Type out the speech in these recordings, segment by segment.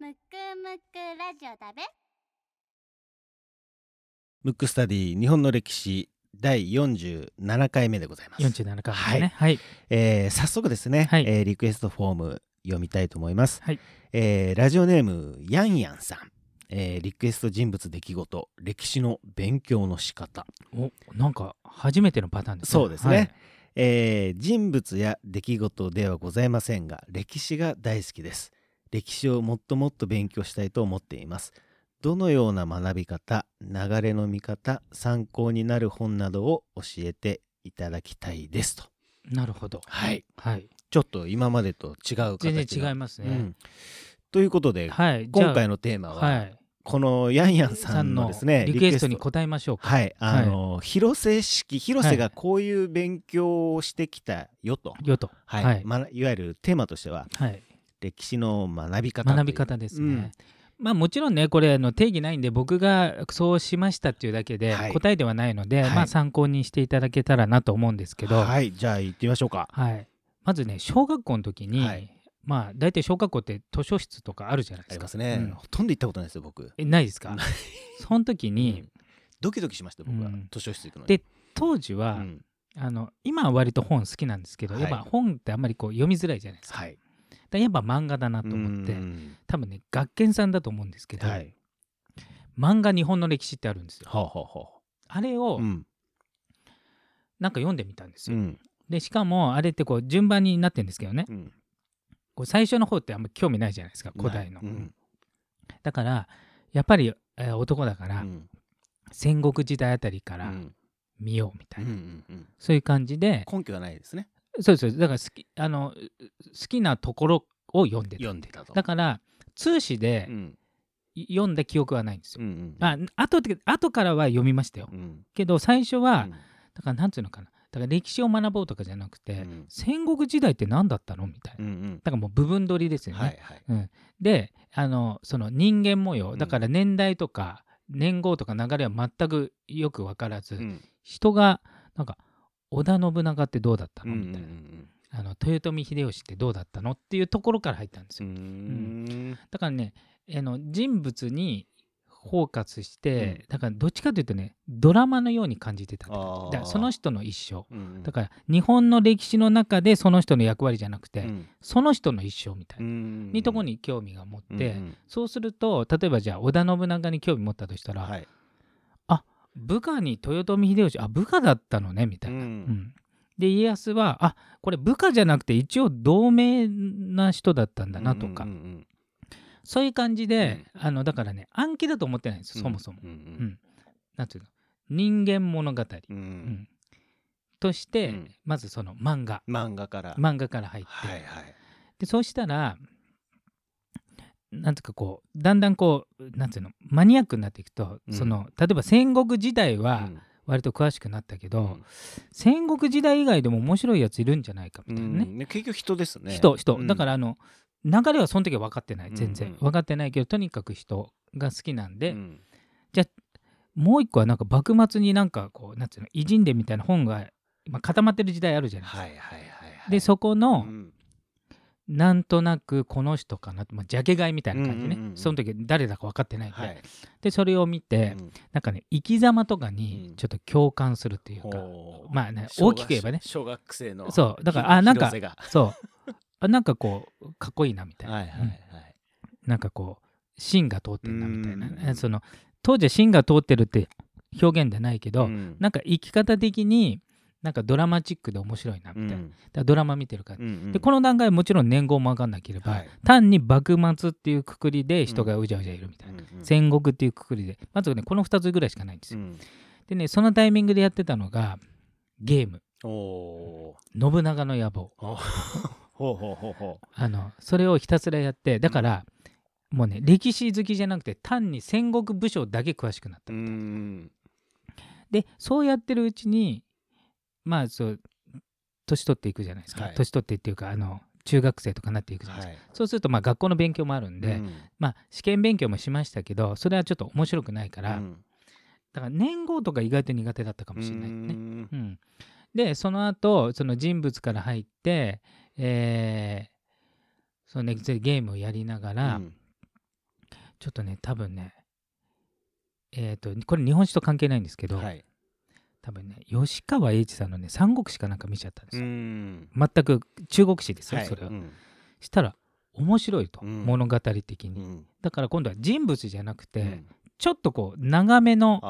むくむくラジオだべムックスタディ日本の歴史第47回目でございます。47回目ね。はい。えー早速ですね、はいえーリクエストフォーム読みたいと思います。はいえーラジオネームヤンヤンさん、えーリクエスト人物出来事歴史の勉強の仕方、おなんか初めてのパターンですね。そうですねえー人物や出来事ではございませんが歴史が大好きです歴史をもっともっと勉強したいと思っていますどのような学び方流れの見方参考になる本などを教えていただきたいですとなるほど。はい。はい。ちょっと今までと違う形全然違いまますね。うん、ということで、はい。今回のテーマは、はい。このヤンヤンさんのですねリクエストに答えましょうか。はいあの、広瀬式広瀬がこういう勉強をしてきたよと、よと。はいはいまいわゆるテーマとしてははい。歴史の学び方学び方ですね。うん。まあもちろんねこれあの定義ないんで僕がそうしましたっていうだけではい。答えではないので、はい。まあ参考にしていただけたらなと思うんですけど、はい。はいじゃあ行ってみましょうか。まずね小学校の時に、はい。まあ大体小学校って図書室とかあるじゃないあですか。りますね、うん。ほとんど行ったことないですよ僕。えないですか？その時に、うん。ドキドキしました僕は、うん。図書室行くのに。で当時は、うん。あの今は割と本好きなんですけど、はい。やっぱ本ってあんまりこう読みづらいじゃないですか。はいやっぱ漫画だなと思ってうん。多分ね学研さんだと思うんですけど、はい。漫画日本の歴史ってあるんですよ。ほうほうほあれをううん。なんか読んでみたんですよ。うん。でしかもあれってこう順番になってるんですけどね。うん。こう最初の方ってあんまり興味ないじゃないですか古代の。だからやっぱり、えー男だから、うん。戦国時代あたりからうん。見ようみたいな、そういう感じで根拠がないですねそうです。だから好きあの好きなところを読んでた。読んでたと。だから通史でうん。読んだ記憶はないんですよ。うんうんあ後で後からは読みましたよ。うん。けど最初は、うん。だからなんていうのかな。だから歴史を学ぼうとかじゃなくて、うん。戦国時代って何だったの？みたいな。うんうん。だからもう部分取りですよね。はいはい。うん、であのその人間模様うん。だから年代とか年号とか流れは全くよく分からず、うん。人がなんか織田信長ってどうだったうんうんのみたいな、あの豊臣秀吉ってどうだったの？っていうところから入ったんですうよ。ん。だからねあの人物にフォーカスして、だからどっちかというとねドラマのように感じてただその人の一生。うんだから日本の歴史の中でその人の役割じゃなくて、うん。その人の一生みたいな、うん。にとこに興味が持って、うんうん。そうすると例えばじゃあ織田信長に興味持ったとしたら、はい部下に豊臣秀吉あ部下だったのねみたいな。ううん。んで家康はあこれ部下じゃなくて一応同盟な人だったんだなとか、うんうんそういう感じで、あのだからね暗記だと思ってないんですうん。よそもそも。うんうんなんていうの？人間物語、うん。ううんん。として、うん。まずその漫画。漫画から。漫画から入って、はいはい。でそうしたらなんていうかこうだんだんこうなんていうのマニアックになっていくと、うん。その例えば戦国時代はうん。割と詳しくなったけど、うん。戦国時代以外でも面白いやついるんじゃないかみたいなね、うん。ね結局人ですね。人人、うん。だからあの流れはその時は分かってない全然、分かってないけどとにかく人が好きなんで、うん。もう一個はなんか幕末になんかこうなんていうの偉人伝みたいな本がまあ固まってる時代あるじゃないですか。はいはいはいはい。でそこの、うんなんとなくこの人かなまあ、ジャケ買いみたいな感じね、うんうんうんうん。その時誰だか分かってないんで,、はい。でそれを見て、うん。なんかね生き様とかうにん。ちょっと共感するっていうか、ほう。まあね大きく言えばね。小学生のそう。だからあなんかそう。あなんかこうかっこいいなみたいな、はいはいはい。なんかこう芯が通ってるなみたいな、その当時は芯が通ってるって表現でないけど、うん。なんか生き方的になんかドラマチックで面白いなみたいな、だからドラマ見てるから、でこのの段階はもちろん年号も分かんなければ、はい。単に幕末っていうくくりで人がうじゃうじゃいるみたいな、戦国っていうくくりで。まずねこの2つぐらいしかないんですよ、でねそのタイミングでやってたのがゲーム。おお信長の野望。ー ほうほうほうほあのそれをひたすらやってだから、もうね歴史好きじゃなくて単に戦国武将だけ詳しくなったううん。でそうやってるうちにまあそう年取っていくじゃないですか、はい。年取ってっていうかあの中学生とかなっていくじゃないですか、はい。そうするとまあ学校の勉強もあるんで、うん。まあ試験勉強もしましたけどそれはちょっと面白くないから、うん。だから年号とか意外と苦手だったかもしれないね。うん。うん、でその後その人物から入って、えーそのねゲームをやりながら、うん。ちょっとね多分ねえっ、とこれ日本史と関係ないんですけど、はい多分ね吉川英治さんのね三国史かなんか見ちゃったんですうよ、ん。全く中国史ですよ、はい。それは、うん。したら面白いと、うん。物語的に、うん。だから今度は人物じゃなくて、うん。ちょっとこう長めの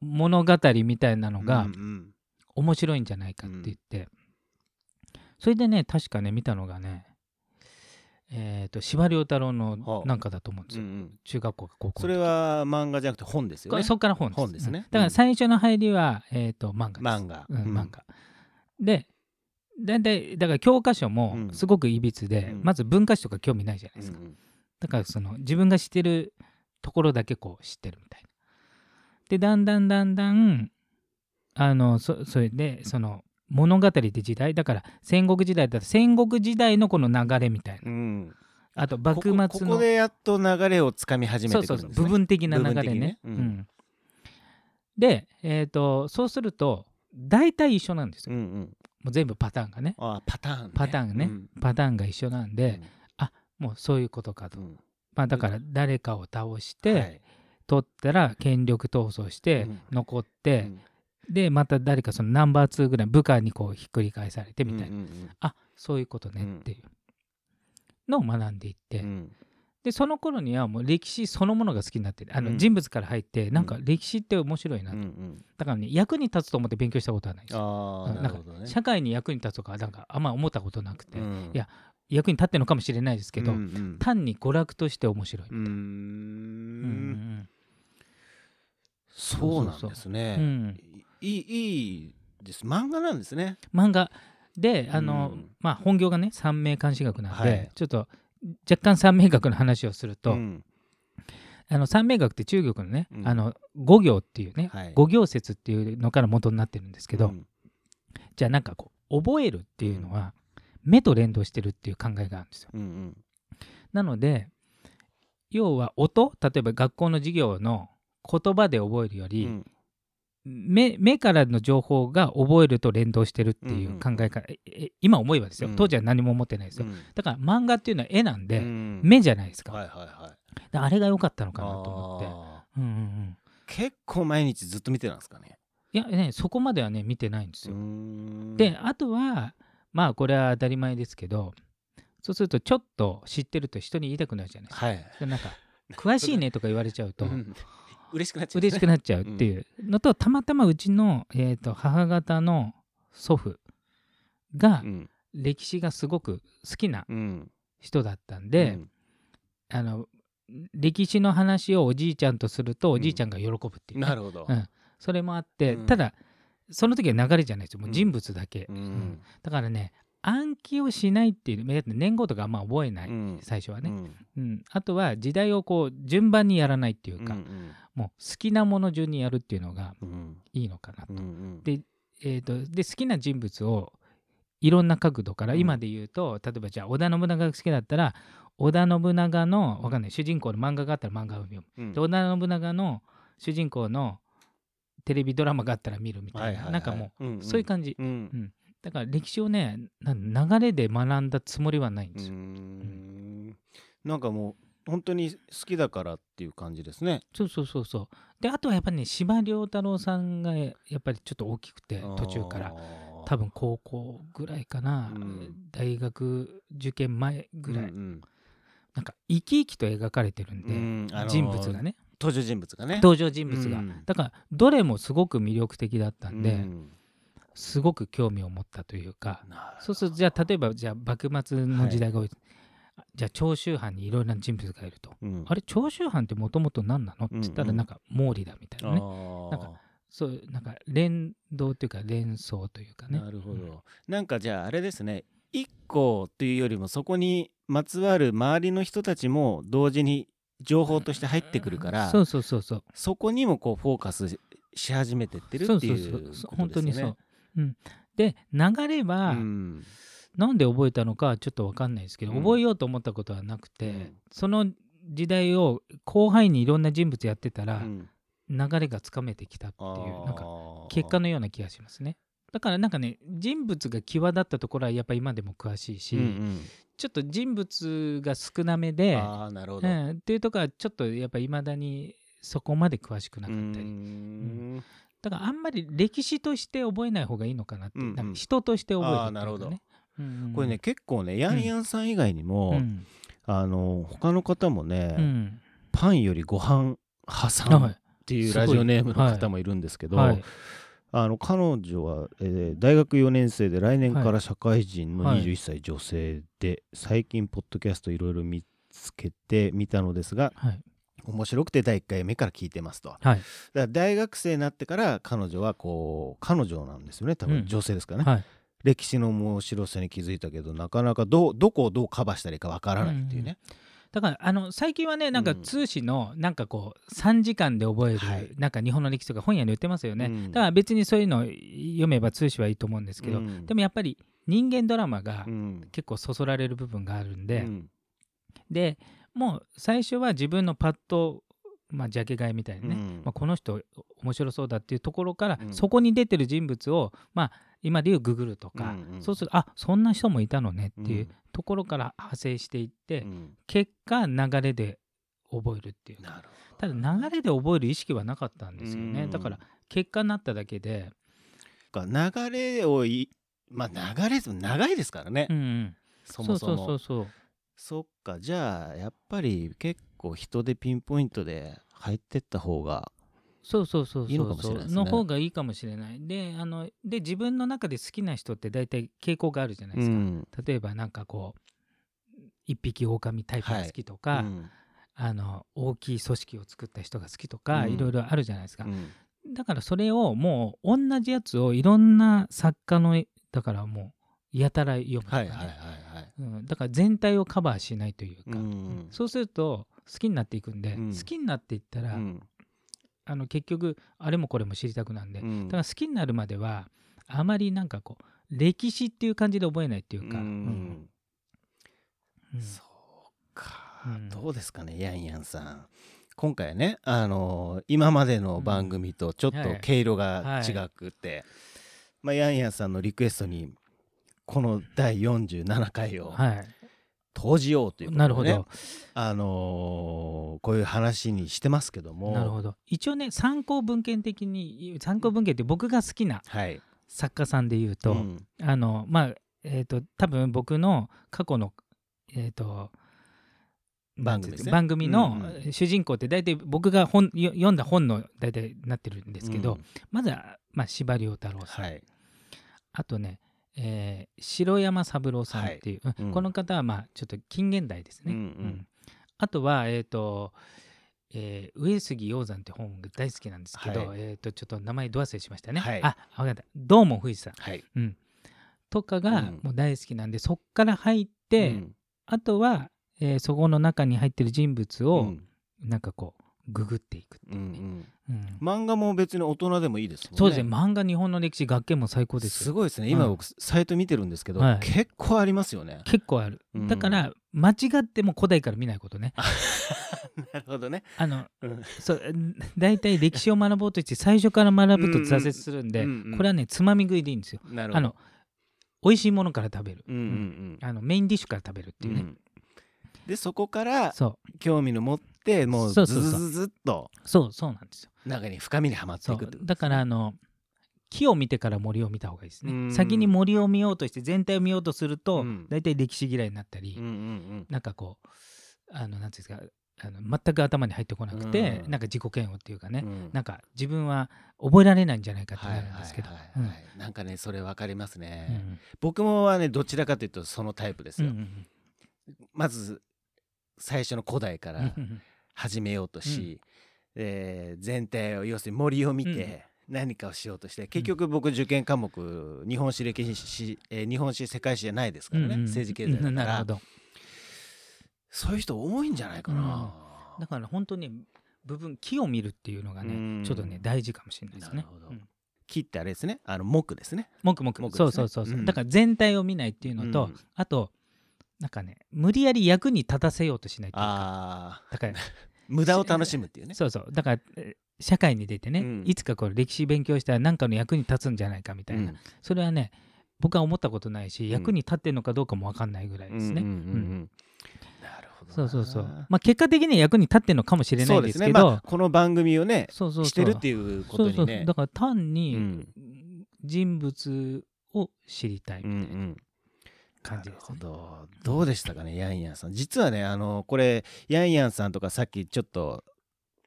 物語みたいなのが面白いんじゃないかって言って、それでね確かね見たのがねえっ、と司馬遼太郎のはあ。なんかだと思うんですよ、うんうん。中学校か高校それは漫画じゃなくて本ですよね。これそこから本です。本ですね。うん。だから最初の入りは、えー、と漫画です。漫画。うんうん。漫画。で大体だから教科書もうん。すごくいびつで、うん。まず文化史とか興味ないじゃないですか、だからその自分が知ってるところだけこう知ってるみたいな。でだんだんだんだんあのそそれでその物語って時代だから戦国時代だったら戦国時代のこの流れみたいなうんあと幕末のここでやっと流れをつかみ始めてくるんですねそうそう部分的な流れねね。うんうんで、えー、とそうすると大体一緒なんですよ。うんうんもう全部パターンがねあーパターンねパターンがねうんパターンが一緒なんで、もうそういうことかと。うんまあ、だから誰かを倒して、はい取ったら権力闘争してうん残っうて、んでまた誰かそのナンバー2ぐらい部下にこうひっくり返されてみたいな、うんうんあそういうことねうんっていうのを学んでいって、うん。でその頃にはもう歴史そのものが好きになってあの、うん。人物から入ってなんか歴史って面白いな。と、うんうん。だからね役に立つと思って勉強したことはないんです。なるほどね。社会に役に立つとかなんかあんま思ったことなくて、うん。いや役に立ってるのかもしれないですけど、うんうん。単に娯楽として面白い、うーうんんそうなんですうねんいいいいです。漫画なんですね。漫画。であの、うん。まあ本業がね三名監視学なんで、はい。ちょっと若干三名学の話をすると、うん。あの三名学って中国のね、うん。あの五行っていうね、はい。五行説っていうのから元になってるんですけど、うん。じゃあなんかこう覚えるっていうのは、目と連動してるっていう考えがあるんですよ。うんうん。なので要は音例えば学校の授業の言葉で覚えるより、うん目目からの情報が覚えると連動してるっていう考え方、ええ今思えばですよ。うん。当時は何も思ってないですよ、うん。だから漫画っていうのは絵なんで、うん。目じゃないですか,、はいはいはい。であれが良かったのかなと思って。あうんうんうん。ー結構毎日ずっと見てたんですかね。いやねそこまではね見てないんですよ、ん。であとはまあこれは当たり前ですけどそうするとちょっと知ってると人に言いたくなるじゃないですか、はい。でなんか詳しいねとか言われちゃうとうん嬉しくなっちゃう。嬉しくなっちゃうっていうのと、たまたまうちの、えー、と母方の祖父がうん。歴史がすごく好きなうん。人だったんで、あの歴史の話をおじいちゃんとするとおじいちゃんが喜ぶっていうね、なるほど。うん。それもあって、うん。ただその時は流れじゃないですよ。もううん。人物だけ、ううんん。だからね暗記をしないっていう年号とかあんま覚えない、うん。最初はね、うん。うん。あとは時代をこう順番にやらないっていうか、うんもう好きなもの順にやるっていうのがうん。いいのかなと。うんうん。でえー、とで好きな人物をいろんな角度から、うん。今で言うと例えばじゃあ織田信長が好きだったら織田信長のわかんない主人公の漫画があったら漫画を読む、う。ん。で織田信長の主人公のテレビドラマがあったら見るみたいな、はいはいはいなんかもう、うんうん。そういう感じ。うんだから歴史をねな流れで学んだつもりはないんうですよ、ん。なんかもう本当に好きだからっていう感じですね。そうそうそうそう。であとはやっぱりね司馬遼太郎さんがやっぱりちょっと大きくて途中から。多分高校ぐらいかな、うん。大学受験前ぐらい、うん。なんか生き生きと描かれてるんで、うんあのー人物がね。登場人物がね。登場人物が、うん。だからどれもすごく魅力的だったんで、うんすごく興味を持ったというかそうするとじゃあ例えばじゃあ幕末の時代が多い、じゃあ長州藩にいろいろな人物がいると、うん。あれ長州藩ってもともと何なの？って言ったうんうん。らなんか毛利だみたいなね、あー。なんかそういうなんか連動というか連想というかね。なるほど、うん。なんかじゃああれですね。一個というよりもそこにまつわる周りの人たちも同時に情報として入ってくるから、そうそうそうそう。そこにもこうフォーカスし始めてってるっていうそうそうそう。こと本当ですよね。にそう、うん、で流れは、うん。なんで覚えたのかちょっと分かんないですけど、うん。覚えようと思ったことはなくて、うん。その時代を広範囲にいろんな人物やってたら、うん。流れがつかめてきたっていうなんか結果のような気がしますね。だからなんかね人物が際立ったところはやっぱ今でも詳しいし、うんうん。ちょっと人物が少なめで、あーなるほど。うん、っていうところはちょっとやっぱいまだにそこまで詳しくなかったり。んだからあんまり歴史として覚えない方がいいのかなって、うんうん。人として覚えるっていうか、ね、あーなるほど。うんうん。これね結構ねヤンヤンさん以外にも、うん。あの他の方もね、うん。パンよりご飯挟むはい。っていうラジオネームのはい方もいるんですけど、はい。あの彼女は、えー大学4年生で来年かはら社会人のはい。21歳女性で、最近ポッドキャストいろいろ見つけてみたのですがはい面白くて第1回目から聞いてますと。だかはいら大学生になってから彼女はこう彼女なんですよね。多分うん。女性ですからね、はい。歴史の面白さに気づいたけどなかなかどうどこをどうカバーしたらいいかわからないっていうね、だからあの最近はねなんかうん通史のなんかこう3時間で覚える、はい。なんか日本の歴史とか本屋に売ってますよね、うん。だから別にそういうの読めば通史はいいと思うんですけど、うん。でもやっぱり人間ドラマがうん。結構そそられる部分があるんで、うん。でもう最初は自分のパッと、まあ、ジャケ買いみたいにね、うん。まあ、この人面白そうだっていうところから、うん。そこに出てる人物を、まあ、今でいうググるとか、うんうん。そうするとあそんな人もいたのねっていううん。ところから派生していって、うん。結果流れで覚えるっていう。ただ流れで覚える意識はなかったんですよね、うん。だから結果になっただけで、か流れをいまあ流れ長いですからね、うんうん、そもそも。そうそうそうそっかじゃあやっぱり結構人でピンポイントで入ってった方がそうそうそうそう。いいのかもしれないですね。の方がいいかもしれない。であので自分の中で好きな人って大体傾向があるじゃないですか、ん。例えばなんかこう一匹狼タイプが好きとか、うん。あの大きい組織を作った人が好きとか、うん。いろいろあるじゃないですか、うん。だからそれをもう同じやつをいろんな作家のだからもうやたら読むとかね、はいはいはいはいうん、だから全体をカバーしないというか、うん。そうすると好きになっていくんで、うん。好きになっていったら、うん。あの結局あれもこれも知りたくなんで、うん。だから好きになるまではあまりなんかこう歴史っていう感じで覚えないっていうか、ううん。そうか、うん。どうですかねヤンヤンさん。今回はねあのー今までの番組とちょっとはい。毛色が違くて、まあ、ヤンヤンさんのリクエストにこの第47回をはい。投じようということで、ね。なるほど、あのーこういう話にしてますけども。なるほど。一応ね参考文献的に参考文献って僕が好きなはい。作家さんで言うと、うん。あのまあえっ、と多分僕の過去のえっ、と番組ね。番組のうん主人公って大体僕が本よ読んだ本の大体なってるんですけど、うん。まずは、まあ、司馬遼太郎さん、はい。あとね、えー城山三郎さんっていう、うんうんこの方はまあちょっと近現代ですね。うんうんあとは、えっ、と、えー上杉鷹山って本が大好きなんですけど、はいえっ、と、ちょっと名前ど忘れしましたね。はいあ、わかった。どうも富士山。はいうん。とかがうんもう大好きなんで、そっから入って、うんあとは、えーそこの中に入ってる人物を、うんなんかこう、ググっていくっていうね。漫画も別に大人でもいいですもんね。そうですね。漫画日本の歴史学研も最高ですよ。すごいですね。今うん。僕サイト見てるんですけど、はい。結構ありますよね。結構ある。うん。だから、間違っても古代から見ないことね。なるほどね、あの、うん。そう大体歴史を学ぼうとして最初から学ぶと挫折するんで、うんうん。これはねつまみ食いでいいんですよ。なるほど。あの美味しいものから食べる、あのメインディッシュから食べるってうんいうね、うん。でそこからそ興味の持ってもうズそうそうそう。ズズズっと。うそうそうなんですよ。中に深みにはまってそいう。くだからあの木を見てから森を見た方がいいですうん。ね先に森を見ようとして全体を見ようとすると、うん。大体歴史嫌いになったり、うんうんなんかこうあのなんていうんですかあの全く頭に入ってこなくて、うん。なんか自己嫌悪っていうかね、うん。なんか自分は覚えられないんじゃないかってなるんですけど。なんかねそれわかりますうんね、僕もはねどちらかというとそのタイプですよ、うんうんまず最初の古代かうんら始めようとし、えー全体を要するに森を見て何かをしようとして結局僕受験科目日本史歴史、えー日本史世界史じゃないですからね、うんうん。政治経済だから。そういう人多いんじゃないかな、だから本当に部分木を見るっていうのがね、うん。ちょっとね大事かもしれないですね。なるほど。うん。木ってあれですね。あの木ですね。木ですね。そうそうそうそう、うん。だから全体を見ないっていうのと、うん。あとなんかね無理やり役に立たせようとしないっていうかあだからー 無駄を楽しむっていうね。そうそう。だからえ社会に出てね、うん。いつかこう歴史勉強したら何かの役に立つんじゃないかみたいな、うん。それはね僕は思ったことないし、ん。役に立ってるのかどうかも分かんないぐらいですね。うんうんうんううん。んなるほどな。そうそうそう。まあ結果的には役に立ってるのかもしれなそいうですけど、ね。まあこの番組をねそうそうしてるっていうことにね。そうそうだから単にうん。人物を知りたいうんうみたいな。ん感なるじですね。ほど。どうでしたかねヤンヤンさん。実はねあのこれヤンヤンさんとかさっきちょっと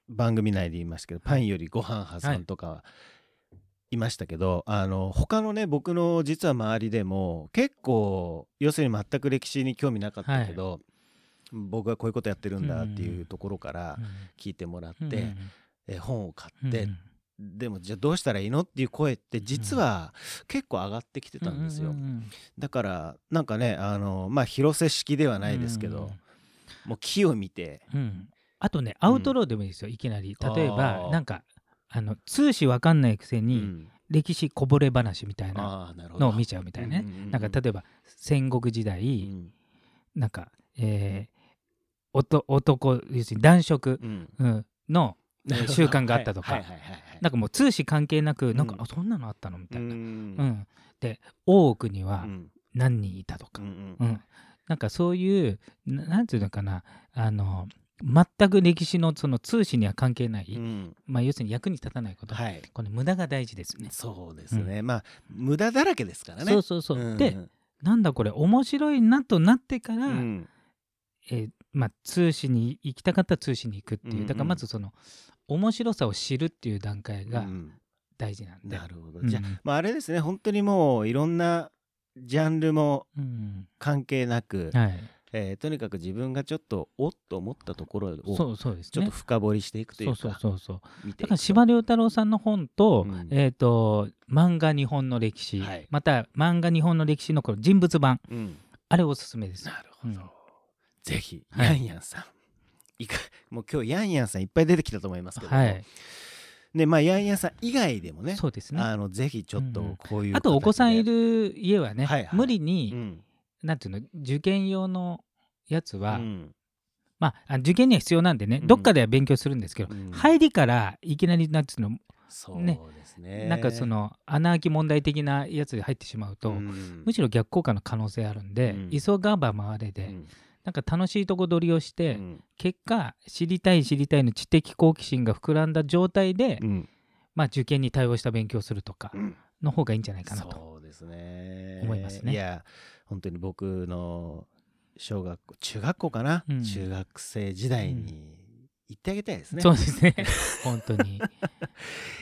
番組内で言いましたけど、パンよりご飯派さんとかい。ましたけど、あの他のね僕の実は周りでも結構要するに全く歴史に興味なかったけど、僕はこういうことやってるんだっていうところからうん聞いてもらって、うんうんえ本を買うんって、でもじゃあどうしたらいいのっていう声って実は結構上がってきてたんですよ。うんうんだからなんかねあのまあ広瀬式ではないですけど、もう木を見て、うん。うんあとねアウトローでもいいですよいきなり。例えばなんかあの通史わかんないくせうにん。歴史こぼれ話みたいなのを見ちゃうみたいなね。うんうんうんうん。なんか例えば戦国時う代ん。なんかえ男要するに男色うん。うんのえー習慣があったとか。なんかもう通史関係なくなんかうんあそんなのあったの？みたいな。うん。うん。で大奥にはうん。何人いたとか。うんうん。うん、なんかそういうななんていうのかな。あの全く歴史のその通史には関係ない、うん。まあ、要するに役に立たないこと、はい。この無駄が大事ですね。そうですね、まあ無駄だらけですからね。そうそうそう。ん。でなんだこれ面白いなとなってから、うん。えーまあ、通史に行きたかったら通史に行くっていう、うんうん。だからまずその面白さを知るっていう段階がうん大事なんで。なるほど、うん。じゃあ、まあ、あれですね。本当にもういろんなジャンルもうん関係なく、はい、えーとにかく自分がちょっとおっと思ったところをそうそうですね。ちょっと。深掘りしていくというかそうそうそうそう。だから司馬遼太郎さんの本と,、うん。えー、と漫画日本の歴史、はい。また漫画日本の歴史のこの人物版。うん。あれおすすめです。なるほど、うんぜひ、はい。ヤンヤンさん。いかもう今日ヤンヤンさんいっぱい出てきたと思いますけども、はい、でまあヤンヤンさん以外でもねそうですね。ああのぜひちょっとうんこういうとお子さんいる、る家はね、はいはい。無理に、うん。なんていうの受験用のやつは、うん。まああ受験には必要なんでね、うん。どっかでは勉強するんですけど、うん。入りからいきなりなんていうの、そうねですね。なんかその穴あき問題的なやつで入ってしまうと、うん。むしろ逆効果の可能性あるんで、うん。急がば回れで、うんなんか楽しいとこ取りをして、うん。結果知りたい知りたいの知的好奇心が膨らんだ状態で、うん。まあ、受験に対応した勉強をするとかうん。の方がいいんじゃないかなと。そうですね。思いますね。いや本当に僕の小学校中学校かな、うん。中学生時代に行ってあげたいですね、そうですね。本当に。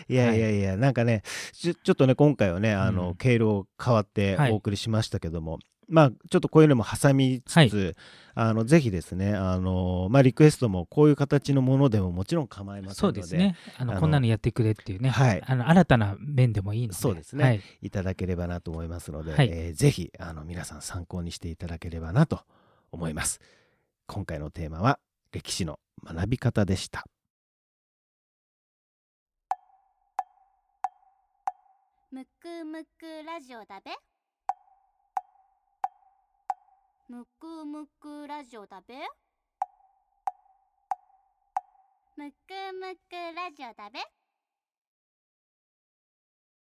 いやいやいや、なんかねちょっとね今回はねあの、うん。経路変わってはい。お送りしましたけども、まあちょっとこういうのも挟みつつ、はい。あのぜひですねあの、まあ、リクエストもこういう形のものでももちろん構いませんそのでうですね。あのあのこんなのやってくれっていうね、はい。あの新たな面でもいいので。そうですね。はい、いただければなと思いますので、はい。えーぜひあの皆さん参考にしていただければなと思います。今回のテーマは歴史の学び方でした。むくむくラジオだべむくむくラジオだべ？むくむくラジオだべ？